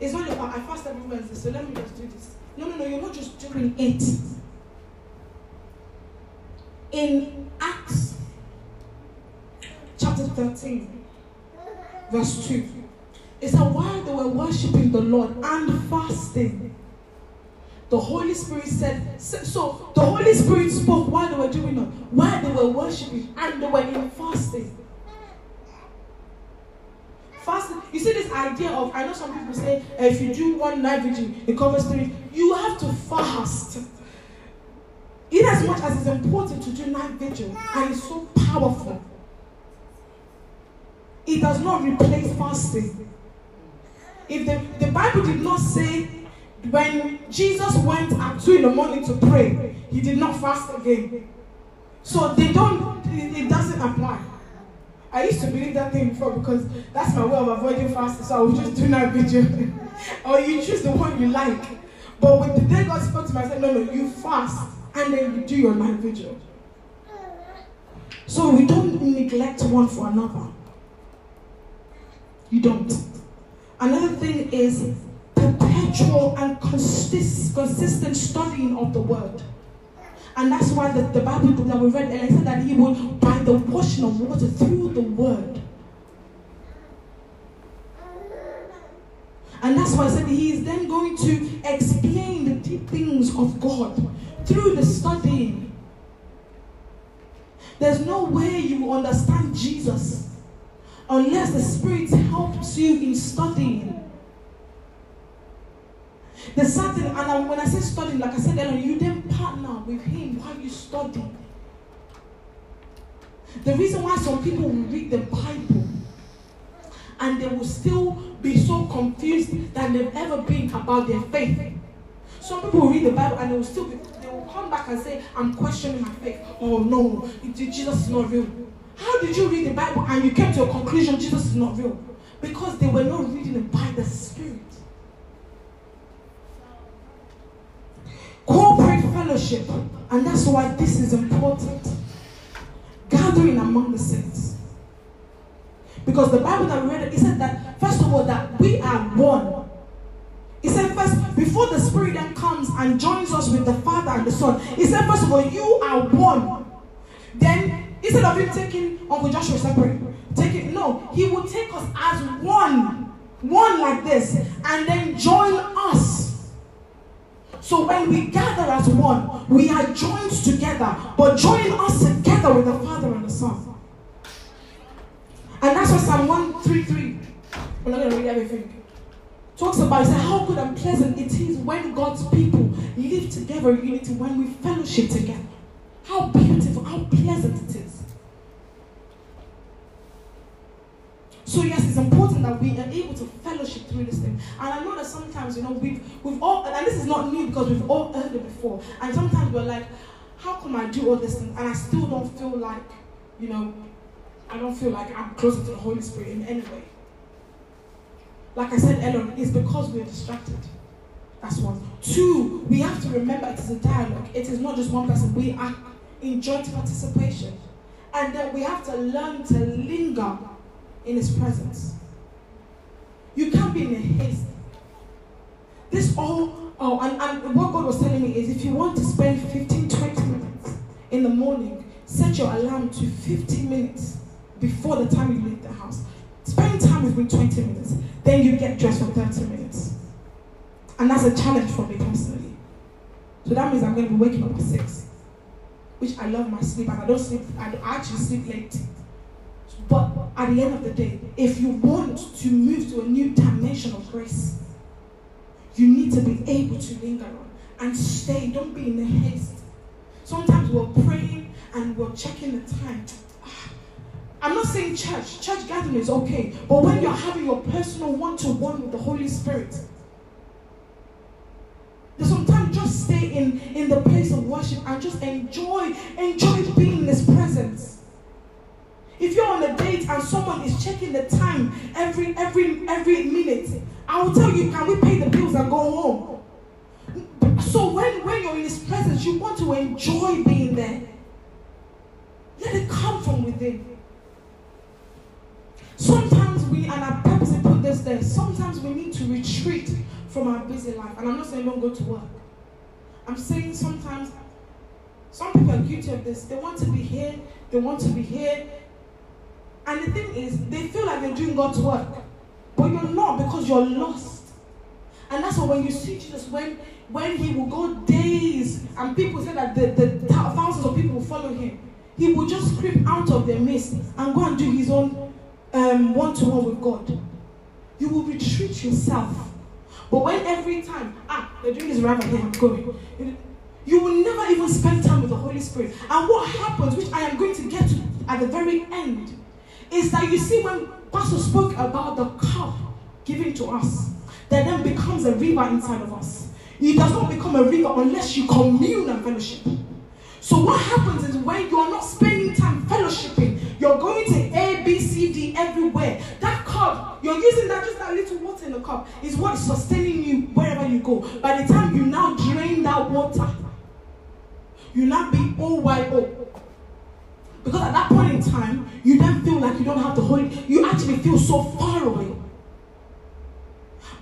It's not about, I fast every Wednesday, so let me just do this. No, no, no, you're not just doing it in Acts chapter 13, verse 2. It said, while they were worshiping the Lord and fasting, the Holy Spirit said, so the Holy Spirit spoke while they were doing that, while they were worshiping and they were in fasting. Fasting, you see this idea of, I know some people say, if you do one night vigil, it covers three. You have to fast in as much as it's important to do night vigil and it's so powerful, it does not replace fasting. If the, the Bible did not say when Jesus went at 2 in the morning to pray, he did not fast again. So they don't, it, it doesn't apply. I used to believe that thing before because that's my way of avoiding fasting. So I would just do night vigil. [laughs] or you choose the one you like. But with the day God spoke to me, I said, no, no, you fast and then you do your night vigil. So we don't neglect one for another. You don't. Another thing is perpetual and consist, consistent studying of the word. And that's why the, the Bible that we read earlier said that he would, by the washing of water through the word. And that's why I said he is then going to explain the deep things of God through the studying. There's no way you understand Jesus unless the Spirit helps you in studying. The certain, and when I say studying, like I said earlier, you then partner with Him while you study. The reason why some people will read the Bible and they will still be so confused than they've ever been about their faith. Some people read the Bible and they will still be they will come back and say, I'm questioning my faith. Oh no, Jesus is not real. How did you read the Bible and you came to a conclusion Jesus is not real? Because they were not reading it by the Spirit. Corporate fellowship, and that's why this is important. Gathering among the saints. Because the Bible that we read, it said that, first of all, that we are one he said, first, before the Spirit then comes and joins us with the Father and the Son, he said, first of all, you are one. Then, instead of him taking Uncle Joshua separate, take it, no, he will take us as one, one like this, and then join us. So when we gather as one, we are joined together, but join us together with the Father and the Son. And that's what Psalm 133. We're not going to read everything talks about say how good and pleasant it is when God's people live together in unity, when we fellowship together. How beautiful, how pleasant it is. So yes, it's important that we are able to fellowship through this thing. And I know that sometimes, you know, we've we've all and this is not new because we've all heard it before. And sometimes we're like, how come I do all this thing and I still don't feel like, you know, I don't feel like I'm closer to the Holy Spirit in any way like I said earlier, it's because we're distracted. That's one. Two, we have to remember it is a dialogue. It is not just one person. We are in joint participation. And that we have to learn to linger in his presence. You can't be in a haste. This all, oh, and, and what God was telling me is if you want to spend 15, 20 minutes in the morning, set your alarm to 15 minutes before the time you leave the house. Spend time with me 20 minutes, then you get dressed for 30 minutes. And that's a challenge for me personally. So that means I'm going to be waking up at 6, which I love my sleep, and I don't sleep, I actually sleep late. But at the end of the day, if you want to move to a new dimension of grace, you need to be able to linger on and stay. Don't be in a haste. Sometimes we're praying and we're checking the time. Ah, I'm not saying church, church gathering is okay, but when you're having your personal one to one with the Holy Spirit, there's sometimes stay in, in the place of worship and just enjoy, enjoy being in His presence. If you're on a date and someone is checking the time every every every minute, I will tell you, can we pay the bills and go home? So when, when you're in his presence, you want to enjoy being there. Let it come from within. Sometimes we, and I purposely put this there, sometimes we need to retreat from our busy life. And I'm not saying don't go to work. I'm saying sometimes some people are guilty of this. They want to be here, they want to be here. And the thing is, they feel like they're doing God's work. But you're not because you're lost. And that's why when you see Jesus, when when he will go days, and people say that the, the thousands of people will follow him, he will just creep out of their midst and go and do his own um, one-to-one with God. You will retreat yourself. But when every time, ah, they're is this right here, I'm going. You will never even spend time with the Holy Spirit. And what happens, which I am going to get to at the very end, is that you see when Pastor spoke about the cup given to us, that then becomes a river inside of us. It does not become a river unless you commune and fellowship. So what happens is when you are not spending time fellowshipping, you're going to A, B, C, D everywhere. You're using that just that little water in the cup, is what is sustaining you wherever you go. By the time you now drain that water, you now be all wide. Because at that point in time, you then feel like you don't have the Holy, you actually feel so far away.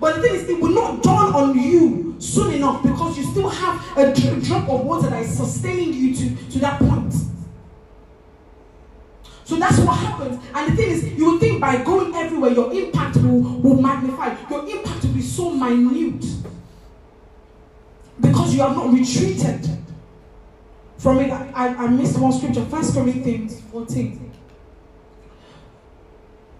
But the thing is, it will not dawn on you soon enough because you still have a drop of water that is sustaining you to, to that point. So that's what happens. And the thing is, you will think by going everywhere, your impact will, will magnify. Your impact will be so minute. Because you have not retreated from it. I, I missed one scripture, First Corinthians 14.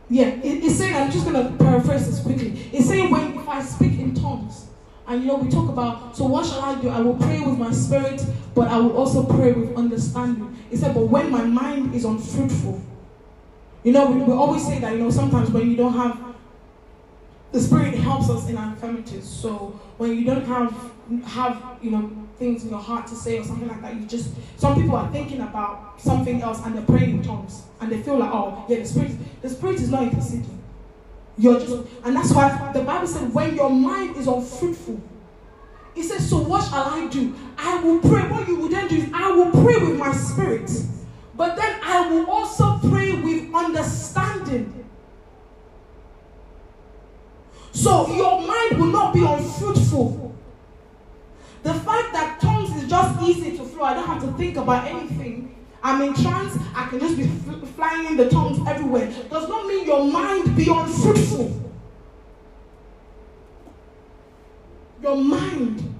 Yeah, it, it's saying, I'm just going to paraphrase this quickly. It's saying, when if I speak in tongues, and you know, we talk about, so what shall I do? I will pray with my spirit, but I will also pray with understanding. He said, but when my mind is unfruitful, you know, we, we always say that, you know, sometimes when you don't have, the spirit helps us in our infirmities. So when you don't have, have, you know, things in your heart to say or something like that, you just, some people are thinking about something else and they're praying in tongues. And they feel like, oh, yeah, the spirit, the spirit is not interceding. You're just, and that's why the Bible said, when your mind is unfruitful, it says, so what shall I do? I will pray. What you will then do is, I will pray with my spirit. But then I will also pray with understanding. So your mind will not be unfruitful. The fact that tongues is just easy to flow, I don't have to think about anything. I'm in trance, I can just be flying in the tongues everywhere. Does not mean your mind be unfruitful. Your mind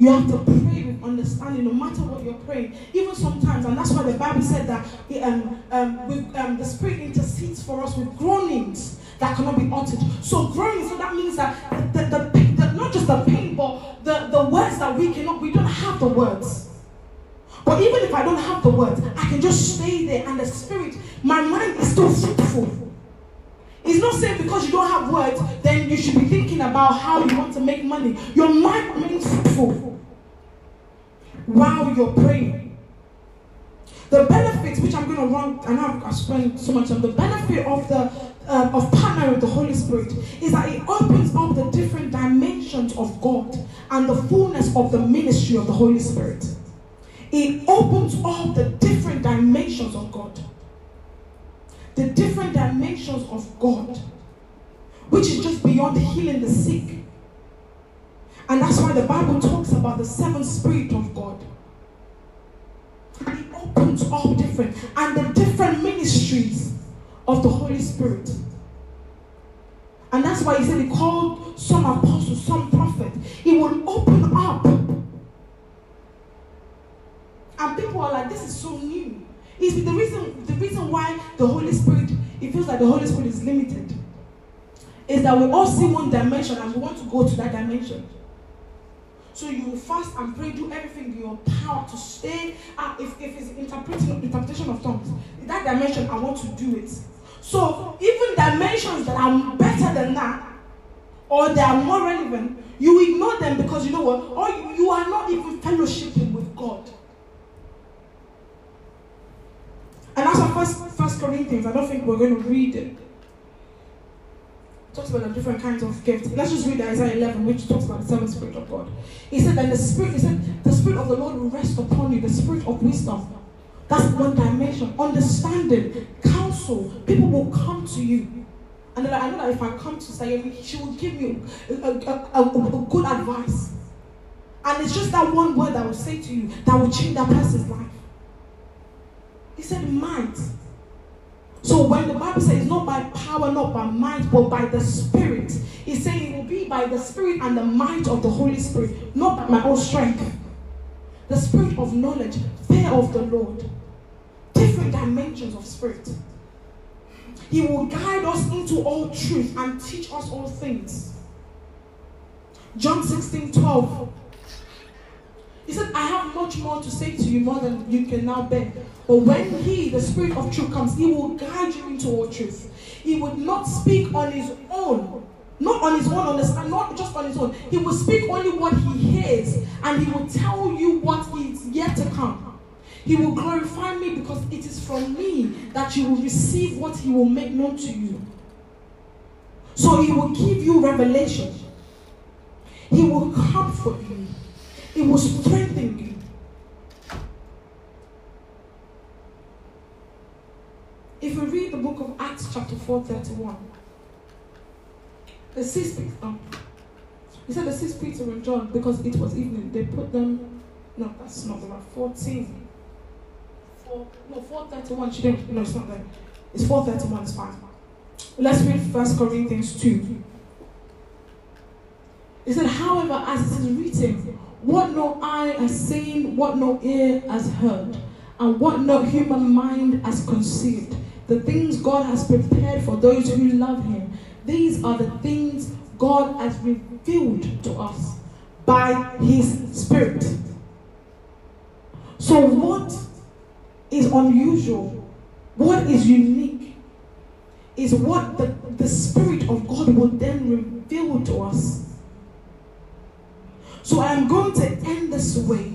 you have to pray with understanding, no matter what you're praying. Even sometimes, and that's why the Bible said that um, um, with, um, the Spirit intercedes for us with groanings that cannot be uttered. So groaning, so that means that the, the, the, the, not just the pain, but the, the words that we cannot, we don't have the words. But even if I don't have the words, I can just stay there and the Spirit, my mind is still fruitful. It's not saying because you don't have words, then you should be thinking about how you want to make money. Your mind remains fruitful while you're praying. The benefits, which I'm going to run, I know I've spent so much on the benefit of the uh, of partnering with the Holy Spirit is that it opens up the different dimensions of God and the fullness of the ministry of the Holy Spirit. It opens up the different dimensions of God the different dimensions of God, which is just beyond healing the sick. And that's why the Bible talks about the seven spirit of God. It opens all different and the different ministries of the Holy Spirit. And that's why he said he called some apostles, some prophet. He will open up. And people are like, this is so new. It's the reason, the reason why the Holy Spirit, it feels like the Holy Spirit is limited. Is that we all see one dimension and we want to go to that dimension. So you fast and pray, do everything in your power to stay. Uh, if, if it's interpreting, interpretation of tongues, in that dimension, I want to do it. So even dimensions that are better than that, or they are more relevant, you ignore them because you know what? Or you, you are not even fellowshipping with God. And that's our first First Corinthians. I don't think we're going to read it. talks about the different kinds of gifts. Let's just read Isaiah 11, which talks about the seven spirit of God. He said, "And the spirit," he said, "the spirit of the Lord will rest upon you, the spirit of wisdom." That's one dimension. Understanding, counsel. People will come to you. And like, I know that if I come to Sayemi, she will give me a, a, a, a, good advice. And it's just that one word I will say to you that will change that person's life. He said, might. So when the Bible says not by power, not by might, but by the Spirit, he's saying it will be by the Spirit and the might of the Holy Spirit, not by my own strength. The spirit of knowledge, fear of the Lord, different dimensions of spirit. He will guide us into all truth and teach us all things. John 16 12. He said, I have much more to say to you more than you can now bear. But when He, the Spirit of truth, comes, He will guide you into all truth. He would not speak on His own, not on His own understand, not just on His own. He will speak only what He hears, and He will tell you what is yet to come. He will glorify me because it is from me that you will receive what He will make known to you. So He will give you revelation. He will comfort you. It will strengthen you. If we read the book of Acts, chapter 4, 31, the six um, he said the six Peter and John, because it was evening, they put them, no, that's not the right, 14. Four, no, 431, she didn't, no, it's not there. It's 431, it's fine. Let's read First Corinthians 2. He said, however, as it is written, what no eye has seen, what no ear has heard, and what no human mind has conceived. The things God has prepared for those who love Him. These are the things God has revealed to us by His Spirit. So, what is unusual, what is unique, is what the, the Spirit of God will then reveal to us. So I am going to end this way.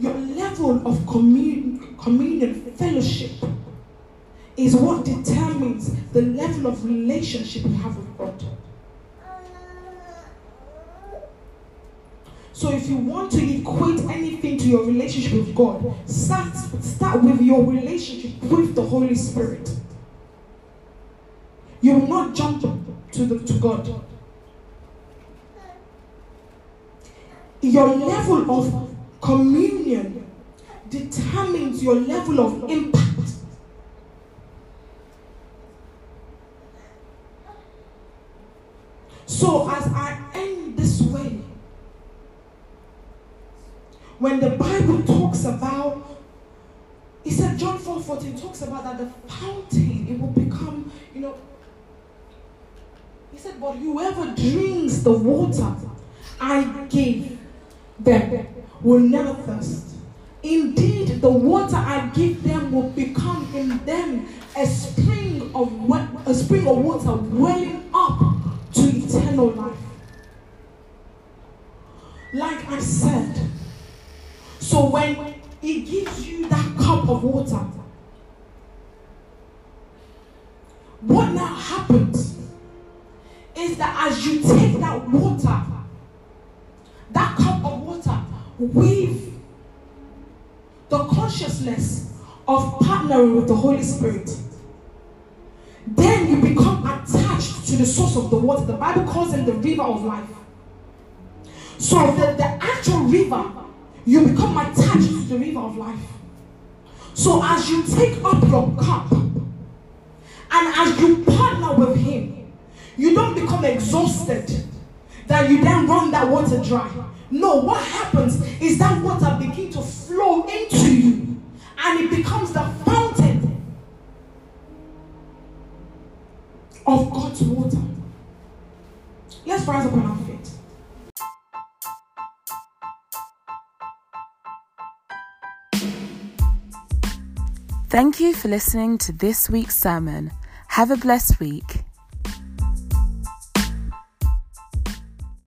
Your level of commun- communion, fellowship, is what determines the level of relationship you have with God. So if you want to equate anything to your relationship with God, start, start with your relationship with the Holy Spirit. You will not jump to, the, to God. Your level of communion determines your level of impact. So, as I end this way, when the Bible talks about, he said, John 4 14 talks about that the fountain, it will become, you know, he said, but whoever drinks the water I give, them will never thirst. Indeed, the water I give them will become in them a spring of a spring of water welling up to eternal life. Like I said, so when he gives you that cup of water, what now happens is that as you take that water, that cup of with the consciousness of partnering with the Holy Spirit, then you become attached to the source of the water. The Bible calls it the river of life. So the, the actual river, you become attached to the river of life. So as you take up your cup and as you partner with Him, You don't become exhausted that you then run that water dry. No, what happens is that water begin to flow into you and it becomes the fountain of God's water. Let's rise up on our feet. Thank you for listening to this week's sermon. Have a blessed week.